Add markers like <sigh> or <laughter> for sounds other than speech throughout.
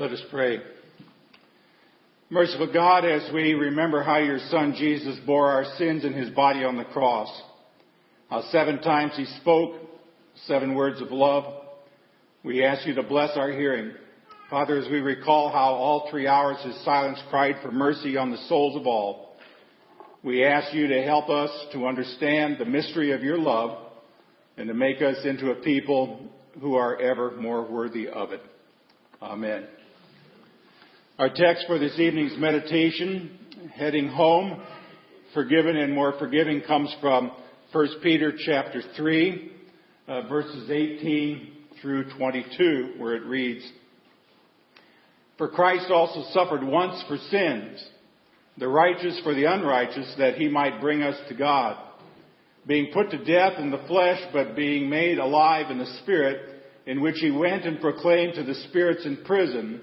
Let us pray. Merciful God, as we remember how your Son Jesus bore our sins in his body on the cross, how seven times he spoke seven words of love, we ask you to bless our hearing. Father, as we recall how all three hours his silence cried for mercy on the souls of all, we ask you to help us to understand the mystery of your love and to make us into a people who are ever more worthy of it. Amen. Our text for this evening's meditation, heading home, forgiven and more forgiving, comes from 1 Peter chapter 3, uh, verses 18 through 22, where it reads, For Christ also suffered once for sins, the righteous for the unrighteous, that he might bring us to God, being put to death in the flesh, but being made alive in the spirit, in which he went and proclaimed to the spirits in prison,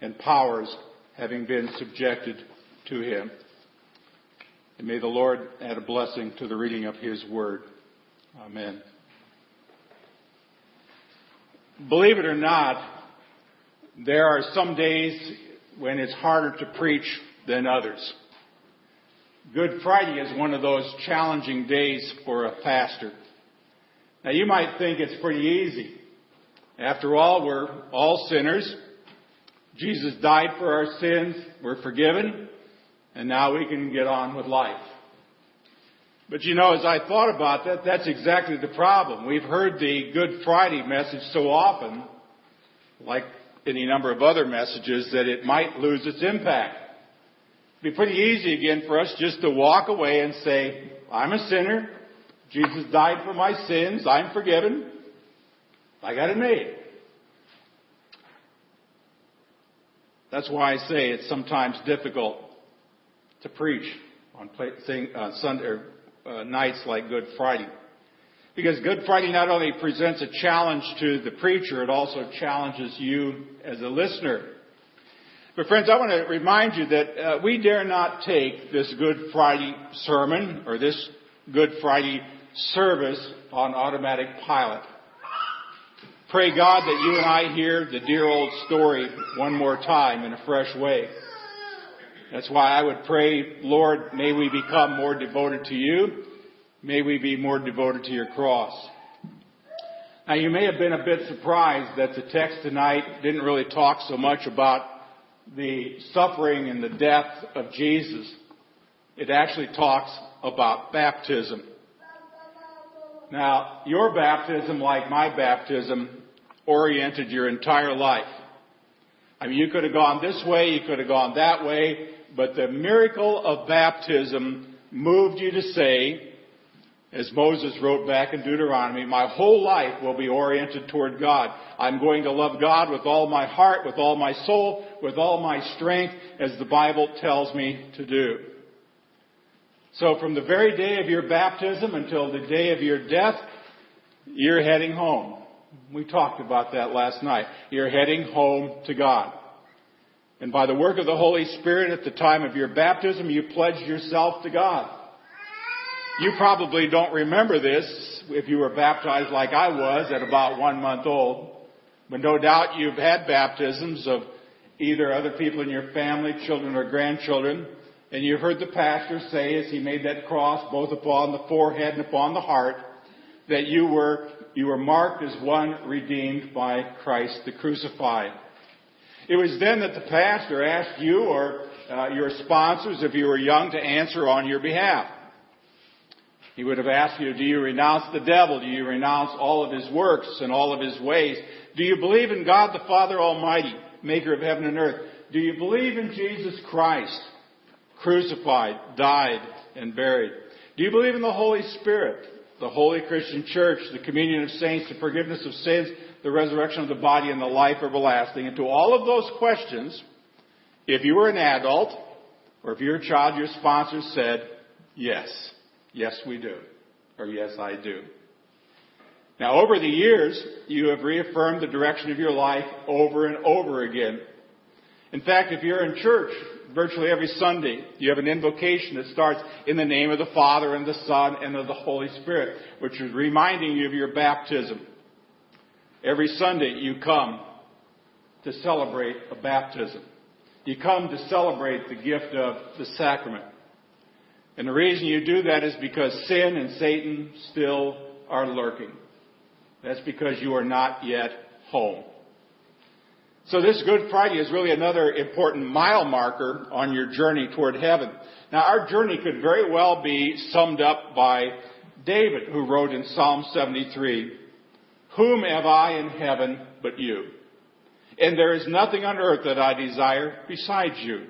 and powers having been subjected to him. And may the Lord add a blessing to the reading of his word. Amen. Believe it or not, there are some days when it's harder to preach than others. Good Friday is one of those challenging days for a pastor. Now you might think it's pretty easy. After all, we're all sinners. Jesus died for our sins. We're forgiven. And now we can get on with life. But you know, as I thought about that, that's exactly the problem. We've heard the Good Friday message so often, like any number of other messages, that it might lose its impact. It'd be pretty easy again for us just to walk away and say, I'm a sinner. Jesus died for my sins. I'm forgiven. I got it made. That's why I say it's sometimes difficult to preach on uh, Sunday uh, nights like Good Friday. Because Good Friday not only presents a challenge to the preacher, it also challenges you as a listener. But friends, I want to remind you that uh, we dare not take this Good Friday sermon or this Good Friday service on automatic pilot. Pray God that you and I hear the dear old story one more time in a fresh way. That's why I would pray, Lord, may we become more devoted to you. May we be more devoted to your cross. Now you may have been a bit surprised that the text tonight didn't really talk so much about the suffering and the death of Jesus. It actually talks about baptism. Now, your baptism, like my baptism, oriented your entire life. I mean, you could have gone this way, you could have gone that way, but the miracle of baptism moved you to say, as Moses wrote back in Deuteronomy, my whole life will be oriented toward God. I'm going to love God with all my heart, with all my soul, with all my strength, as the Bible tells me to do. So from the very day of your baptism until the day of your death, you're heading home. We talked about that last night. You're heading home to God. And by the work of the Holy Spirit at the time of your baptism, you pledged yourself to God. You probably don't remember this if you were baptized like I was at about one month old. But no doubt you've had baptisms of either other people in your family, children or grandchildren, and you heard the pastor say as he made that cross both upon the forehead and upon the heart that you were, you were marked as one redeemed by Christ the crucified. It was then that the pastor asked you or uh, your sponsors, if you were young, to answer on your behalf. He would have asked you, do you renounce the devil? Do you renounce all of his works and all of his ways? Do you believe in God the Father Almighty, maker of heaven and earth? Do you believe in Jesus Christ, crucified, died, and buried? Do you believe in the Holy Spirit, the holy Christian church, the communion of saints, the forgiveness of sins, the resurrection of the body, and the life everlasting? And to all of those questions, if you were an adult, or if you're a child, your sponsor said, yes, yes we do, or yes I do. Now over the years, you have reaffirmed the direction of your life over and over again. In fact, if you're in church virtually every Sunday, you have an invocation that starts in the name of the Father and the Son and of the Holy Spirit, which is reminding you of your baptism. Every Sunday you come to celebrate a baptism. You come to celebrate the gift of the sacrament. And the reason you do that is because sin and Satan still are lurking. That's because you are not yet home. So this Good Friday is really another important mile marker on your journey toward heaven. Now our journey could very well be summed up by David, who wrote in Psalm 73, Whom have I in heaven but you? And there is nothing on earth that I desire besides you.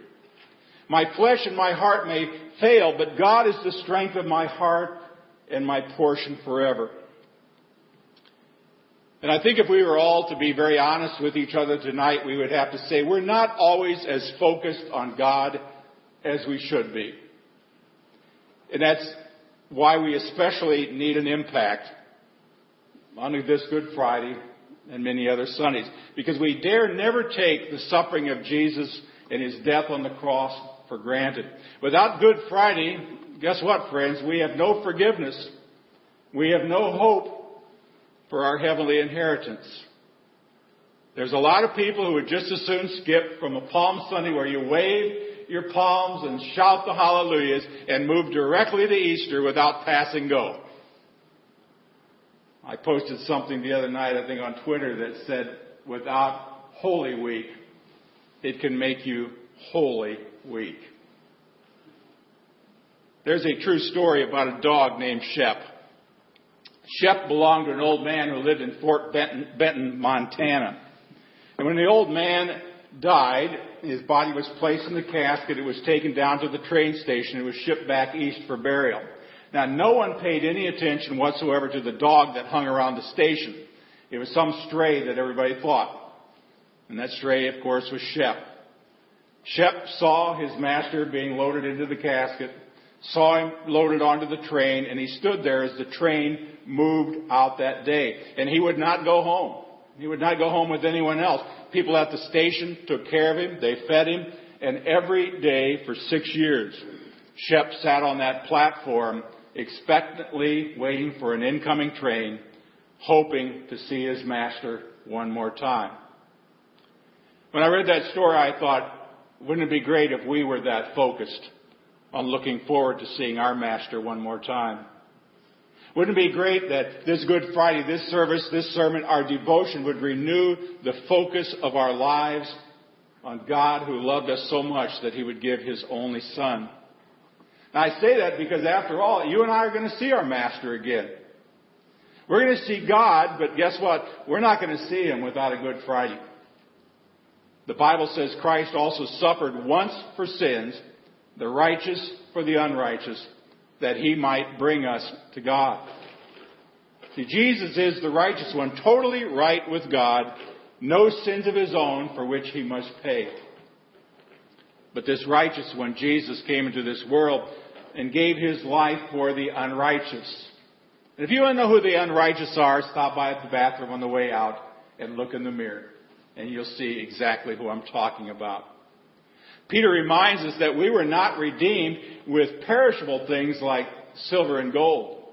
My flesh and my heart may fail, but God is the strength of my heart and my portion forever. And I think if we were all to be very honest with each other tonight, we would have to say we're not always as focused on God as we should be. And that's why we especially need an impact on this Good Friday and many other Sundays. Because we dare never take the suffering of Jesus and his death on the cross for granted. Without Good Friday, guess what, friends? We have no forgiveness. We have no hope for our heavenly inheritance. There's a lot of people who would just as soon skip from a Palm Sunday where you wave your palms and shout the hallelujahs and move directly to Easter without passing go. I posted something the other night, I think on Twitter, that said, without Holy Week, it can make you wholly weak. There's a true story about a dog named Shep. Shep belonged to an old man who lived in Fort Benton, Benton, Montana. And when the old man died, his body was placed in the casket. It was taken down to the train station. It was shipped back east for burial. Now, no one paid any attention whatsoever to the dog that hung around the station. It was some stray that everybody thought. And that stray, of course, was Shep. Shep saw his master being loaded into the casket, saw him loaded onto the train, and he stood there as the train moved out that day. And he would not go home. He would not go home with anyone else. People at the station took care of him. They fed him. And every day for six years, Shep sat on that platform expectantly waiting for an incoming train, hoping to see his master one more time. When I read that story, I thought, wouldn't it be great if we were that focused on looking forward to seeing our master one more time? Wouldn't it be great that this Good Friday, this service, this sermon, our devotion would renew the focus of our lives on God who loved us so much that he would give his only son? Now I say that because after all, you and I are going to see our master again. We're going to see God, but guess what? We're not going to see him without a Good Friday. The Bible says Christ also suffered once for sins, the righteous for the unrighteous, that he might bring us to God. See, Jesus is the righteous one, totally right with God, no sins of his own for which he must pay. But this righteous one, Jesus, came into this world and gave his life for the unrighteous. And if you want to know who the unrighteous are, stop by at the bathroom on the way out and look in the mirror, and you'll see exactly who I'm talking about. Peter reminds us that we were not redeemed with perishable things like silver and gold.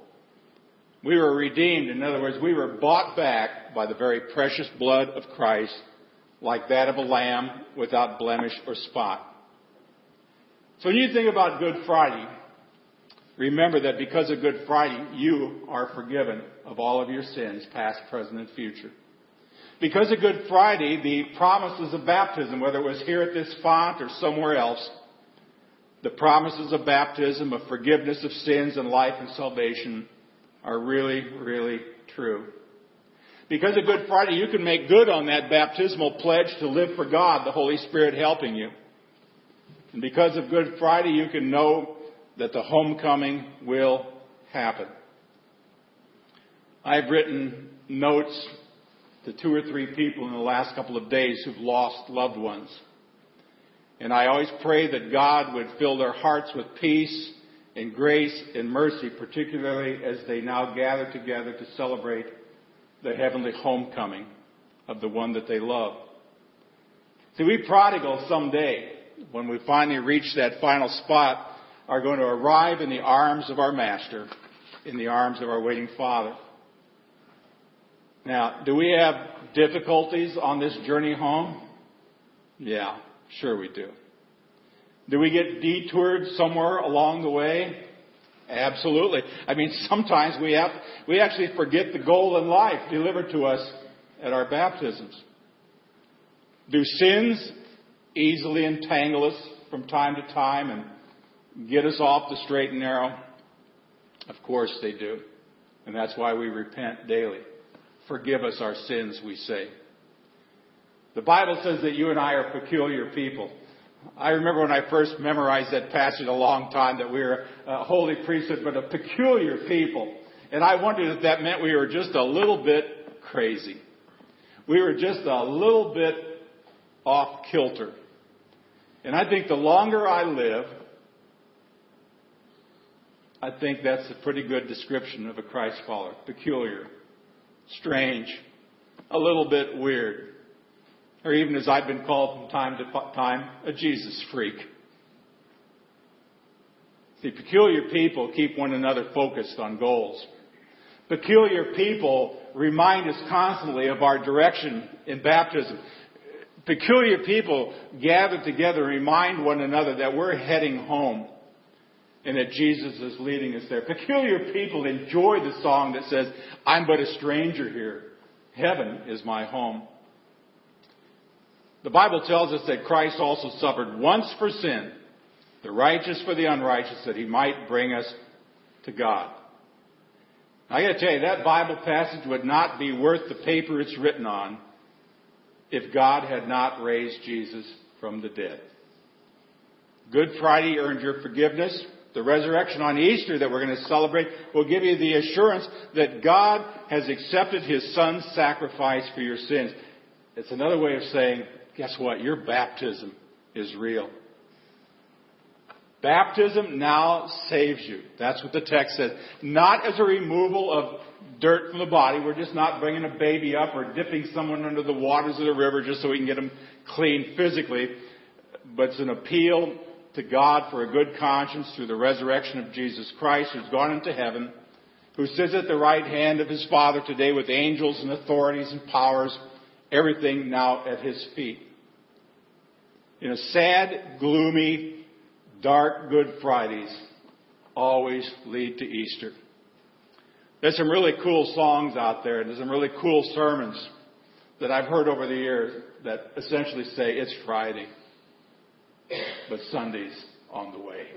We were redeemed, in other words, we were bought back by the very precious blood of Christ, like that of a lamb without blemish or spot. So when you think about Good Friday, remember that because of Good Friday, you are forgiven of all of your sins, past, present, and future. Because of Good Friday, the promises of baptism, whether it was here at this font or somewhere else, the promises of baptism, of forgiveness of sins and life and salvation are really, really true. Because of Good Friday, you can make good on that baptismal pledge to live for God, the Holy Spirit helping you. And because of Good Friday, you can know that the homecoming will happen. I've written notes to two or three people in the last couple of days who've lost loved ones. And I always pray that God would fill their hearts with peace and grace and mercy, particularly as they now gather together to celebrate the heavenly homecoming of the one that they love. See, we prodigals someday, when we finally reach that final spot, are going to arrive in the arms of our Master, in the arms of our waiting Father. Now, do we have difficulties on this journey home? Yeah, sure we do. Do we get detoured somewhere along the way? Absolutely. I mean, <laughs> sometimes we have, we actually forget the goal in life delivered to us at our baptisms. Do sins easily entangle us from time to time and get us off the straight and narrow? Of course they do. And that's why we repent daily. Forgive us our sins, we say. The Bible says that you and I are peculiar people. I remember when I first memorized that passage a long time that we were a holy priesthood, but a peculiar people. And I wondered if that meant we were just a little bit crazy. We were just a little bit off kilter. And I think the longer I live, I think that's a pretty good description of a Christ follower. Peculiar, strange, a little bit weird. Or even as I've been called from time to time, a Jesus freak. See, peculiar people keep one another focused on goals. Peculiar people remind us constantly of our direction in baptism. Peculiar people gather together remind one another that we're heading home and that Jesus is leading us there. Peculiar people enjoy the song that says, I'm but a stranger here. Heaven is my home. The Bible tells us that Christ also suffered once for sin, the righteous for the unrighteous, that he might bring us to God. I gotta tell you, that Bible passage would not be worth the paper it's written on if God had not raised Jesus from the dead. Good Friday earned your forgiveness. The resurrection on Easter that we're going to celebrate will give you the assurance that God has accepted His Son's sacrifice for your sins. It's another way of saying, guess what? Your baptism is real. Baptism now saves you. That's what the text says. Not as a removal of dirt from the body. We're just not bringing a baby up or dipping someone under the waters of the river just so we can get them clean physically. But it's an appeal to God for a good conscience through the resurrection of Jesus Christ who's gone into heaven, who sits at the right hand of his Father today with angels and authorities and powers, everything now at his feet. In a sad, gloomy, dark Good Fridays always lead to Easter. There's some really cool songs out there. And there's some really cool sermons that I've heard over the years that essentially say it's Friday, but Sunday's on the way.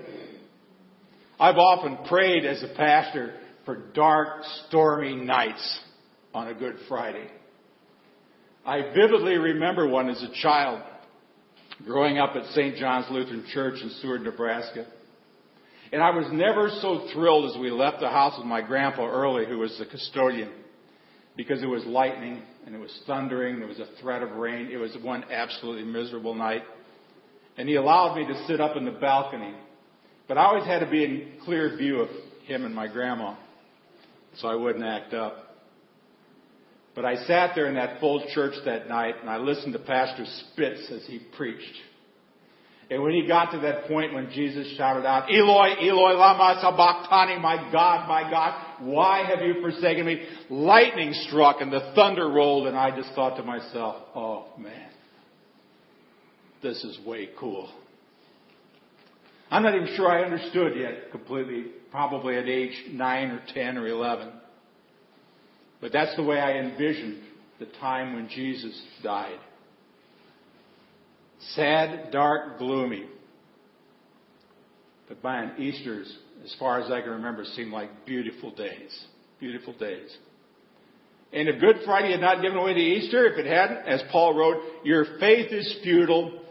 I've often prayed as a pastor for dark, stormy nights on a Good Friday. I vividly remember one as a child growing up at St. John's Lutheran Church in Seward, Nebraska. And I was never so thrilled as we left the house with my grandpa early, who was the custodian, because it was lightning and it was thundering, there was a threat of rain. It was one absolutely miserable night. And he allowed me to sit up in the balcony. But I always had to be in clear view of him and my grandma, so I wouldn't act up. But I sat there in that full church that night and I listened to Pastor Spitz as he preached. And when he got to that point when Jesus shouted out, Eloi, Eloi, lama sabachthani, my God, my God, why have you forsaken me? Lightning struck and the thunder rolled and I just thought to myself, oh man, this is way cool. I'm not even sure I understood yet completely, probably at age 9 or 10 or 11. But that's the way I envisioned the time when Jesus died. Sad, dark, gloomy. But man, Easter's, as far as I can remember, seemed like beautiful days. Beautiful days. And if Good Friday had not given away the Easter, if it hadn't, as Paul wrote, your faith is futile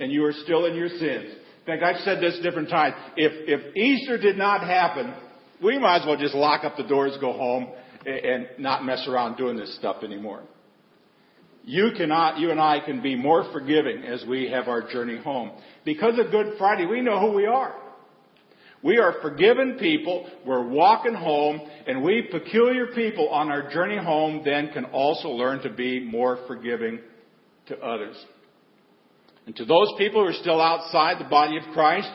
and you are still in your sins. In fact, I've said this different times. If, if Easter did not happen, we might as well just lock up the doors, go home, and not mess around doing this stuff anymore. you cannot, you and I can be more forgiving as we have our journey home. Because of Good Friday, we know who we are. We are forgiven people. We're walking home and we peculiar people on our journey home then can also learn to be more forgiving to others. And to those people who are still outside the body of Christ,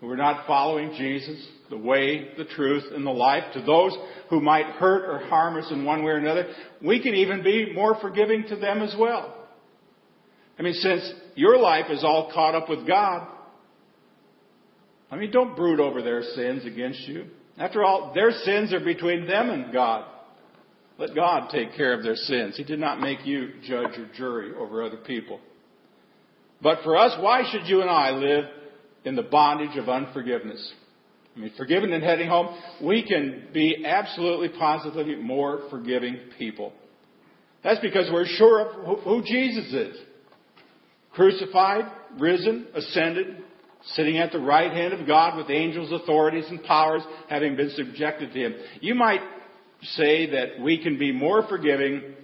who are not following Jesus, the way, the truth, and the life, to those who might hurt or harm us in one way or another, we can even be more forgiving to them as well. I mean, since your life is all caught up with God, I mean, don't brood over their sins against you. After all, their sins are between them and God. Let God take care of their sins. He did not make you judge or jury over other people. But for us, why should you and I live in the bondage of unforgiveness? I mean, forgiven and heading home, we can be absolutely positively more forgiving people. That's because we're sure of who Jesus is. Crucified, risen, ascended, sitting at the right hand of God with angels, authorities, and powers having been subjected to Him. You might say that we can be more forgiving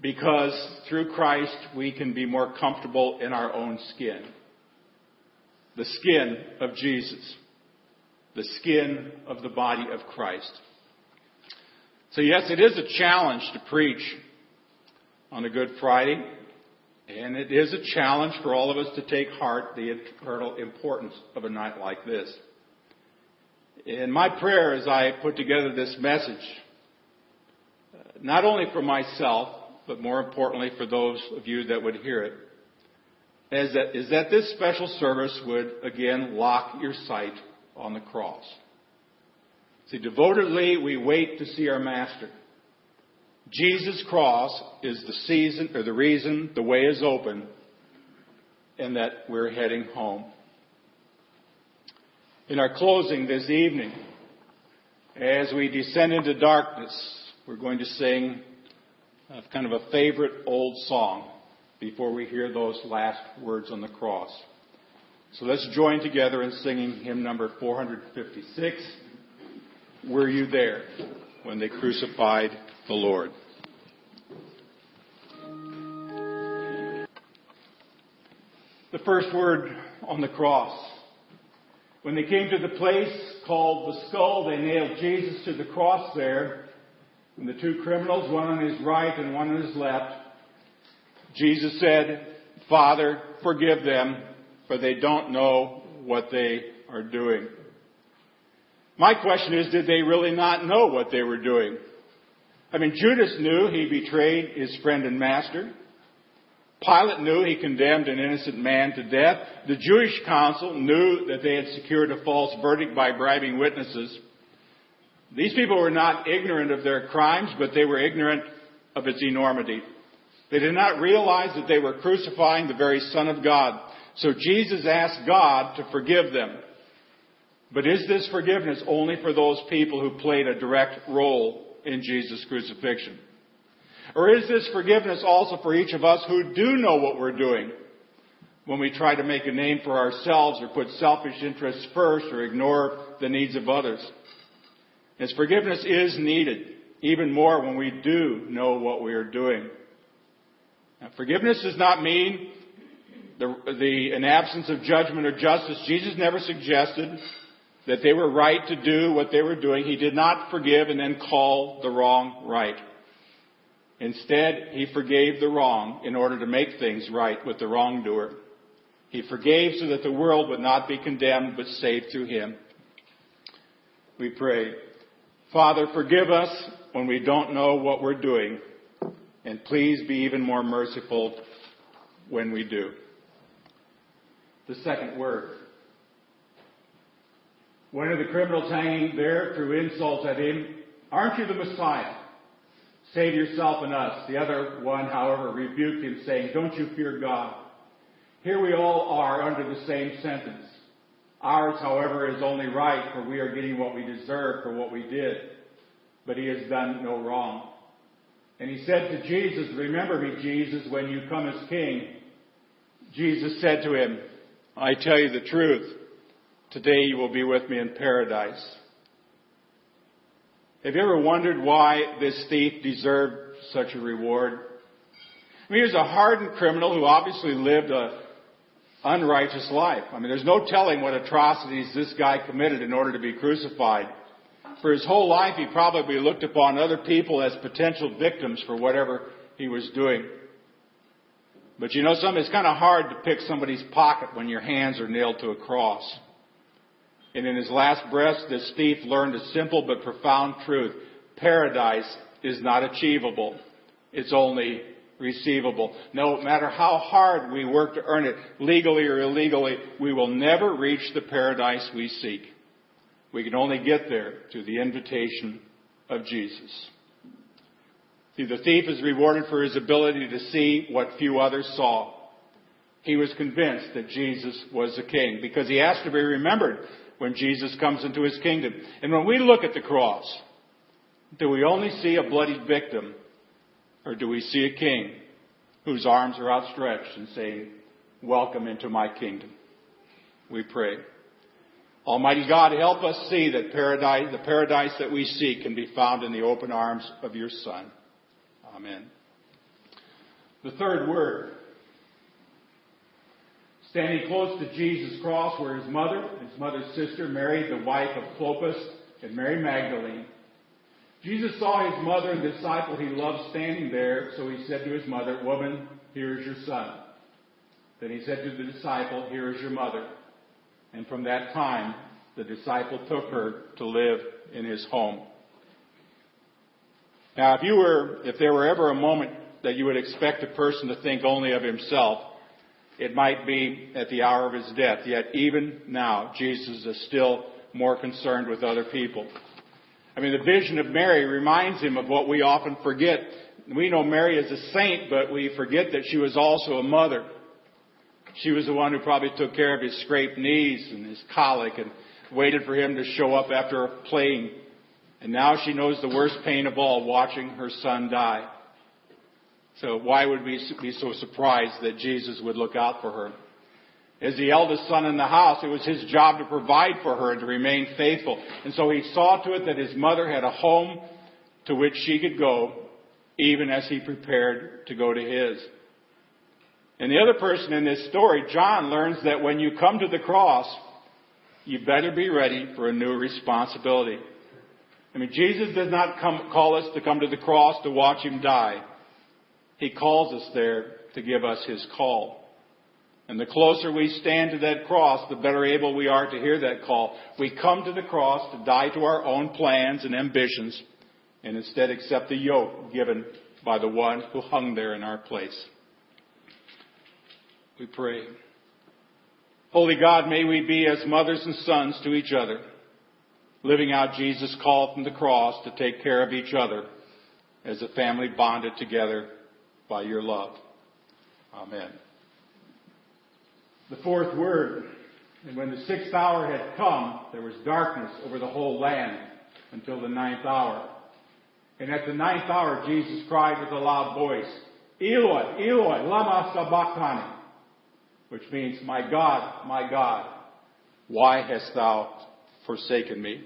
because through Christ we can be more comfortable in our own skin. The skin of Jesus. The skin of the body of Christ. So yes, it is a challenge to preach on a Good Friday. And it is a challenge for all of us to take heart the eternal importance of a night like this. In my prayer as I put together this message, uh, not only for myself, but more importantly for those of you that would hear it, is that, is that this special service would again lock your sight on the cross. See, devotedly we wait to see our Master. Jesus' cross is the season or the reason the way is open and that we're heading home. In our closing this evening, as we descend into darkness, we're going to sing a kind of a favorite old song before we hear those last words on the cross. So let's join together in singing hymn number 456. Were you there when they crucified the Lord. The first word on the cross. When they came to the place called the skull, they nailed Jesus to the cross there. And the two criminals, one on his right and one on his left, Jesus said, Father, forgive them, for they don't know what they are doing. My question is, did they really not know what they were doing? I mean, Judas knew he betrayed his friend and master. Pilate knew he condemned an innocent man to death. The Jewish council knew that they had secured a false verdict by bribing witnesses. These people were not ignorant of their crimes, but they were ignorant of its enormity. They did not realize that they were crucifying the very Son of God. So Jesus asked God to forgive them. But is this forgiveness only for those people who played a direct role in Jesus' crucifixion? Or is this forgiveness also for each of us who do know what we're doing when we try to make a name for ourselves or put selfish interests first or ignore the needs of others? As forgiveness is needed, even more when we do know what we are doing. Now, forgiveness does not mean the, the, an absence of judgment or justice. Jesus never suggested that they were right to do what they were doing. He did not forgive and then call the wrong right. Instead, he forgave the wrong in order to make things right with the wrongdoer. He forgave so that the world would not be condemned but saved through him. We pray. Father, forgive us when we don't know what we're doing, and please be even more merciful when we do. The second word. One of the criminals hanging there threw insults at him. Aren't you the Messiah? Save yourself and us. The other one, however, rebuked him, saying, Don't you fear God? Here we all are under the same sentence. Ours, however, is only right, for we are getting what we deserve for what we did. But he has done no wrong. And he said to Jesus, Remember me, Jesus, when you come as king. Jesus said to him, I tell you the truth. Today you will be with me in paradise. Have you ever wondered why this thief deserved such a reward? I mean, he was a hardened criminal who obviously lived a unrighteous life. I mean, there's no telling what atrocities this guy committed in order to be crucified. For his whole life, he probably looked upon other people as potential victims for whatever he was doing. But you know something? It's kind of hard to pick somebody's pocket when your hands are nailed to a cross. And in his last breath, this thief learned a simple but profound truth. Paradise is not achievable. It's only receivable. No matter how hard we work to earn it, legally or illegally, we will never reach the paradise we seek. We can only get there through the invitation of Jesus. See, the thief is rewarded for his ability to see what few others saw. He was convinced that Jesus was the king because he has to be remembered when Jesus comes into his kingdom. And when we look at the cross, do we only see a bloody victim or do we see a king whose arms are outstretched and saying, welcome into my kingdom? We pray. Almighty God, help us see that paradise, the paradise that we seek can be found in the open arms of your Son. Amen. The third word. Standing close to Jesus' cross were his mother, his mother's sister, Mary, the wife of Clopas, and Mary Magdalene. Jesus saw his mother and disciple he loved standing there, so he said to his mother, Woman, here is your son. Then he said to the disciple, Here is your mother. And from that time, the disciple took her to live in his home. Now, if you were, if there were ever a moment that you would expect a person to think only of himself, it might be at the hour of his death. Yet even now, Jesus is still more concerned with other people. I mean, the vision of Mary reminds him of what we often forget. We know Mary as a saint, but we forget that she was also a mother. She was the one who probably took care of his scraped knees and his colic and waited for him to show up after playing and now she knows the worst pain of all, watching her son die. So why would we be so surprised that Jesus would look out for her? As the eldest son in the house, it was his job to provide for her and to remain faithful. And so he saw to it that his mother had a home to which she could go, even as he prepared to go to his. And the other person in this story, John, learns that when you come to the cross, you better be ready for a new responsibility. I mean, Jesus does not come, call us to come to the cross to watch him die. He calls us there to give us his call. And the closer we stand to that cross, the better able we are to hear that call. We come to the cross to die to our own plans and ambitions and instead accept the yoke given by the one who hung there in our place. We pray. Holy God, may we be as mothers and sons to each other living out Jesus' call from the cross to take care of each other as a family bonded together by your love. Amen. The fourth word, and when the sixth hour had come, there was darkness over the whole land until the ninth hour. And at the ninth hour, Jesus cried with a loud voice, Eloi, Eloi, lama sabachthani, which means, My God, my God, why hast thou forsaken me?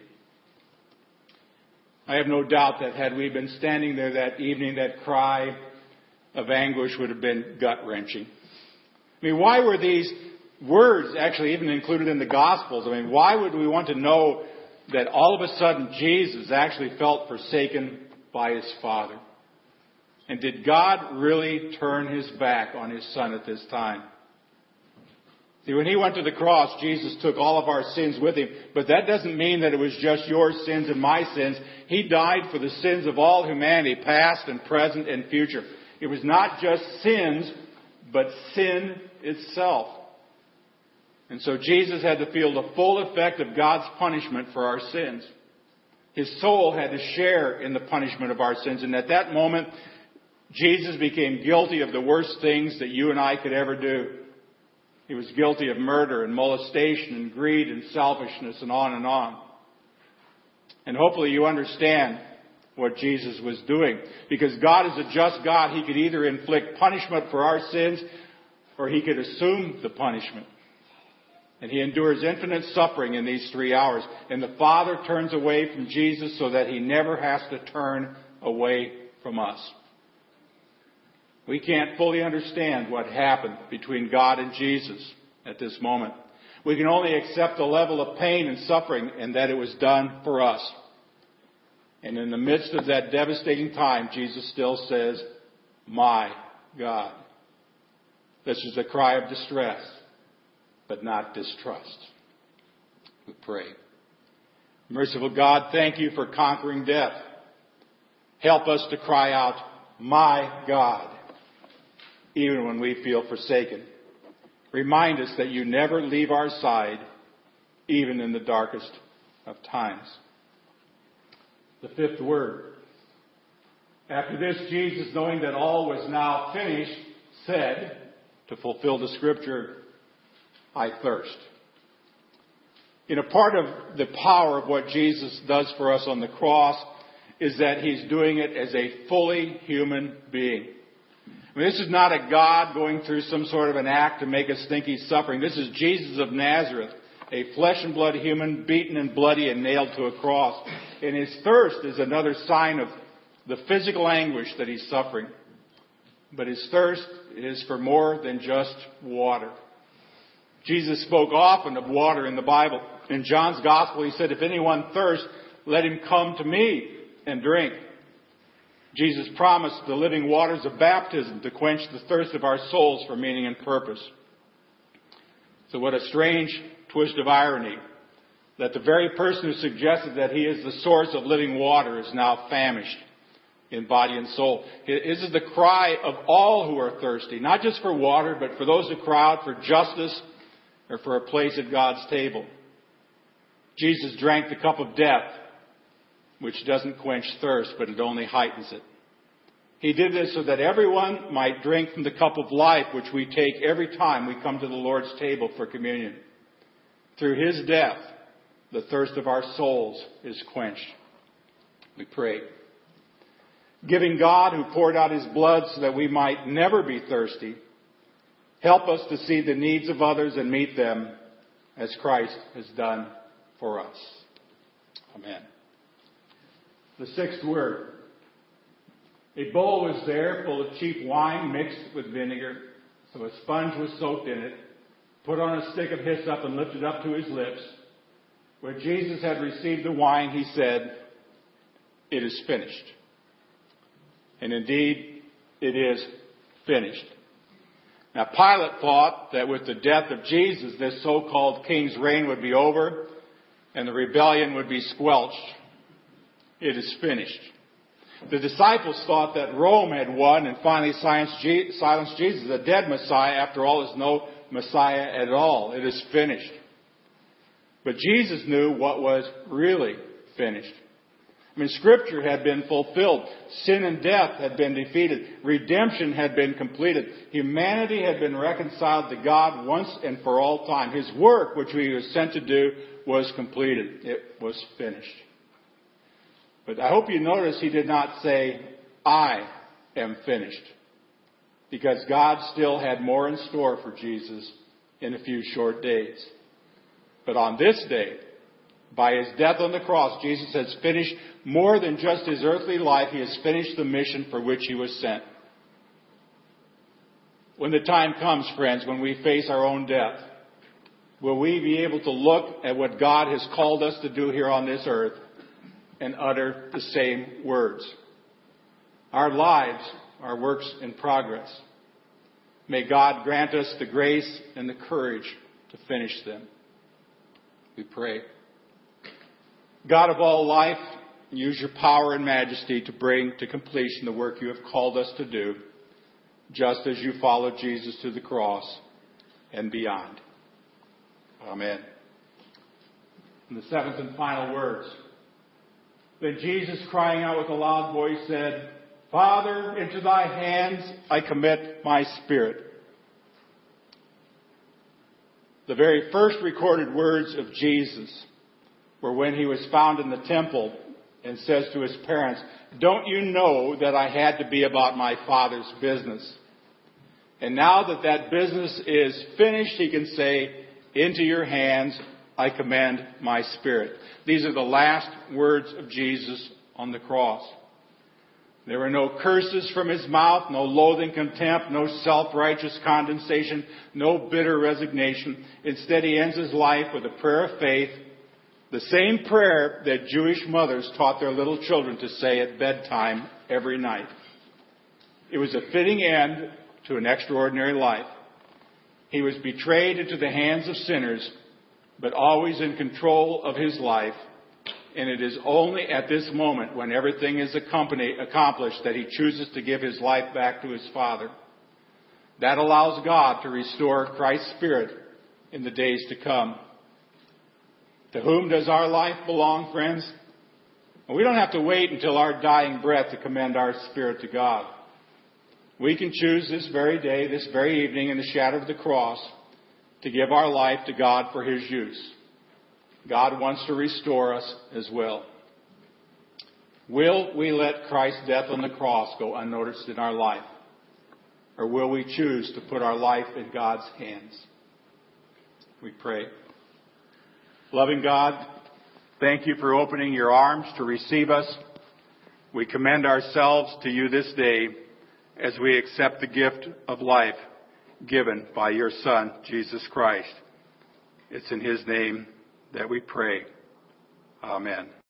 I have no doubt that had we been standing there that evening, that cry of anguish would have been gut wrenching. I mean, why were these words actually even included in the Gospels? I mean, why would we want to know that all of a sudden Jesus actually felt forsaken by his Father? And did God really turn his back on his Son at this time? See, when he went to the cross, Jesus took all of our sins with him, but that doesn't mean that it was just your sins and my sins. He died for the sins of all humanity, past and present and future. It was not just sins, but sin itself. And so Jesus had to feel the full effect of God's punishment for our sins. His soul had to share in the punishment of our sins. And at that moment, Jesus became guilty of the worst things that you and I could ever do. He was guilty of murder and molestation and greed and selfishness and on and on. And hopefully you understand what Jesus was doing. Because God is a just God. He could either inflict punishment for our sins or he could assume the punishment. And he endures infinite suffering in these three hours. And the Father turns away from Jesus so that he never has to turn away from us. We can't fully understand what happened between God and Jesus at this moment. We can only accept the level of pain and suffering and that it was done for us. And in the midst of that devastating time, Jesus still says, My God. This is a cry of distress, but not distrust. We pray. Merciful God, thank you for conquering death. Help us to cry out, My God, even when we feel forsaken. Remind us that you never leave our side, even in the darkest of times. The fifth word. After this, Jesus, knowing that all was now finished, said, to fulfill the scripture, I thirst. You know, part of the power of what Jesus does for us on the cross is that he's doing it as a fully human being. I mean, this is not a God going through some sort of an act to make us think he's suffering. This is Jesus of Nazareth, a flesh and blood human, beaten and bloody and nailed to a cross. And his thirst is another sign of the physical anguish that he's suffering. But his thirst is for more than just water. Jesus spoke often of water in the Bible. In John's Gospel, he said, If anyone thirsts, let him come to me and drink. Jesus promised the living waters of baptism to quench the thirst of our souls for meaning and purpose. So what a strange twist of irony that the very person who suggested that he is the source of living water is now famished in body and soul. This is the cry of all who are thirsty, not just for water, but for those who cry out for justice or for a place at God's table. Jesus drank the cup of death which doesn't quench thirst, but it only heightens it. He did this so that everyone might drink from the cup of life which we take every time we come to the Lord's table for communion. Through his death, the thirst of our souls is quenched. We pray. Giving God who poured out his blood so that we might never be thirsty, help us to see the needs of others and meet them as Christ has done for us. Amen. The sixth word. A bowl was there full of cheap wine mixed with vinegar, so a sponge was soaked in it, put on a stick of hyssop and lifted up to his lips. Where Jesus had received the wine, he said, It is finished. And indeed, it is finished. Now, Pilate thought that with the death of Jesus, this so-called king's reign would be over and the rebellion would be squelched. It is finished. The disciples thought that Rome had won and finally silenced Jesus. A dead Messiah, after all, is no Messiah at all. It is finished. But Jesus knew what was really finished. I mean, Scripture had been fulfilled. Sin and death had been defeated. Redemption had been completed. Humanity had been reconciled to God once and for all time. His work, which he was sent to do, was completed. It was finished. But I hope you notice he did not say, I am finished. Because God still had more in store for Jesus in a few short days. But on this day, by his death on the cross, Jesus has finished more than just his earthly life. He has finished the mission for which he was sent. When the time comes, friends, when we face our own death, will we be able to look at what God has called us to do here on this earth and utter the same words. Our lives are works in progress. May God grant us the grace and the courage to finish them. We pray. God of all life, use your power and majesty to bring to completion the work you have called us to do, just as you followed Jesus to the cross and beyond. Amen. And the seventh and final words. Then Jesus, crying out with a loud voice, said, Father, into thy hands I commit my spirit. The very first recorded words of Jesus were when he was found in the temple and says to his parents, Don't you know that I had to be about my Father's business? And now that that business is finished, he can say, Into your hands I commend my spirit. These are the last words of Jesus on the cross. There were no curses from his mouth, no loathing contempt, no self-righteous condensation, no bitter resignation. Instead, he ends his life with a prayer of faith, the same prayer that Jewish mothers taught their little children to say at bedtime every night. It was a fitting end to an extraordinary life. He was betrayed into the hands of sinners, but always in control of his life. And it is only at this moment when everything is accomplished that he chooses to give his life back to his Father. That allows God to restore Christ's Spirit in the days to come. To whom does our life belong, friends? We don't have to wait until our dying breath to commend our spirit to God. We can choose this very day, this very evening, in the shadow of the cross, to give our life to God for His use. God wants to restore us as well. Will we let Christ's death on the cross go unnoticed in our life? Or will we choose to put our life in God's hands? We pray. Loving God, thank you for opening your arms to receive us. We commend ourselves to you this day as we accept the gift of life given by your Son, Jesus Christ. It's in His name that we pray. Amen.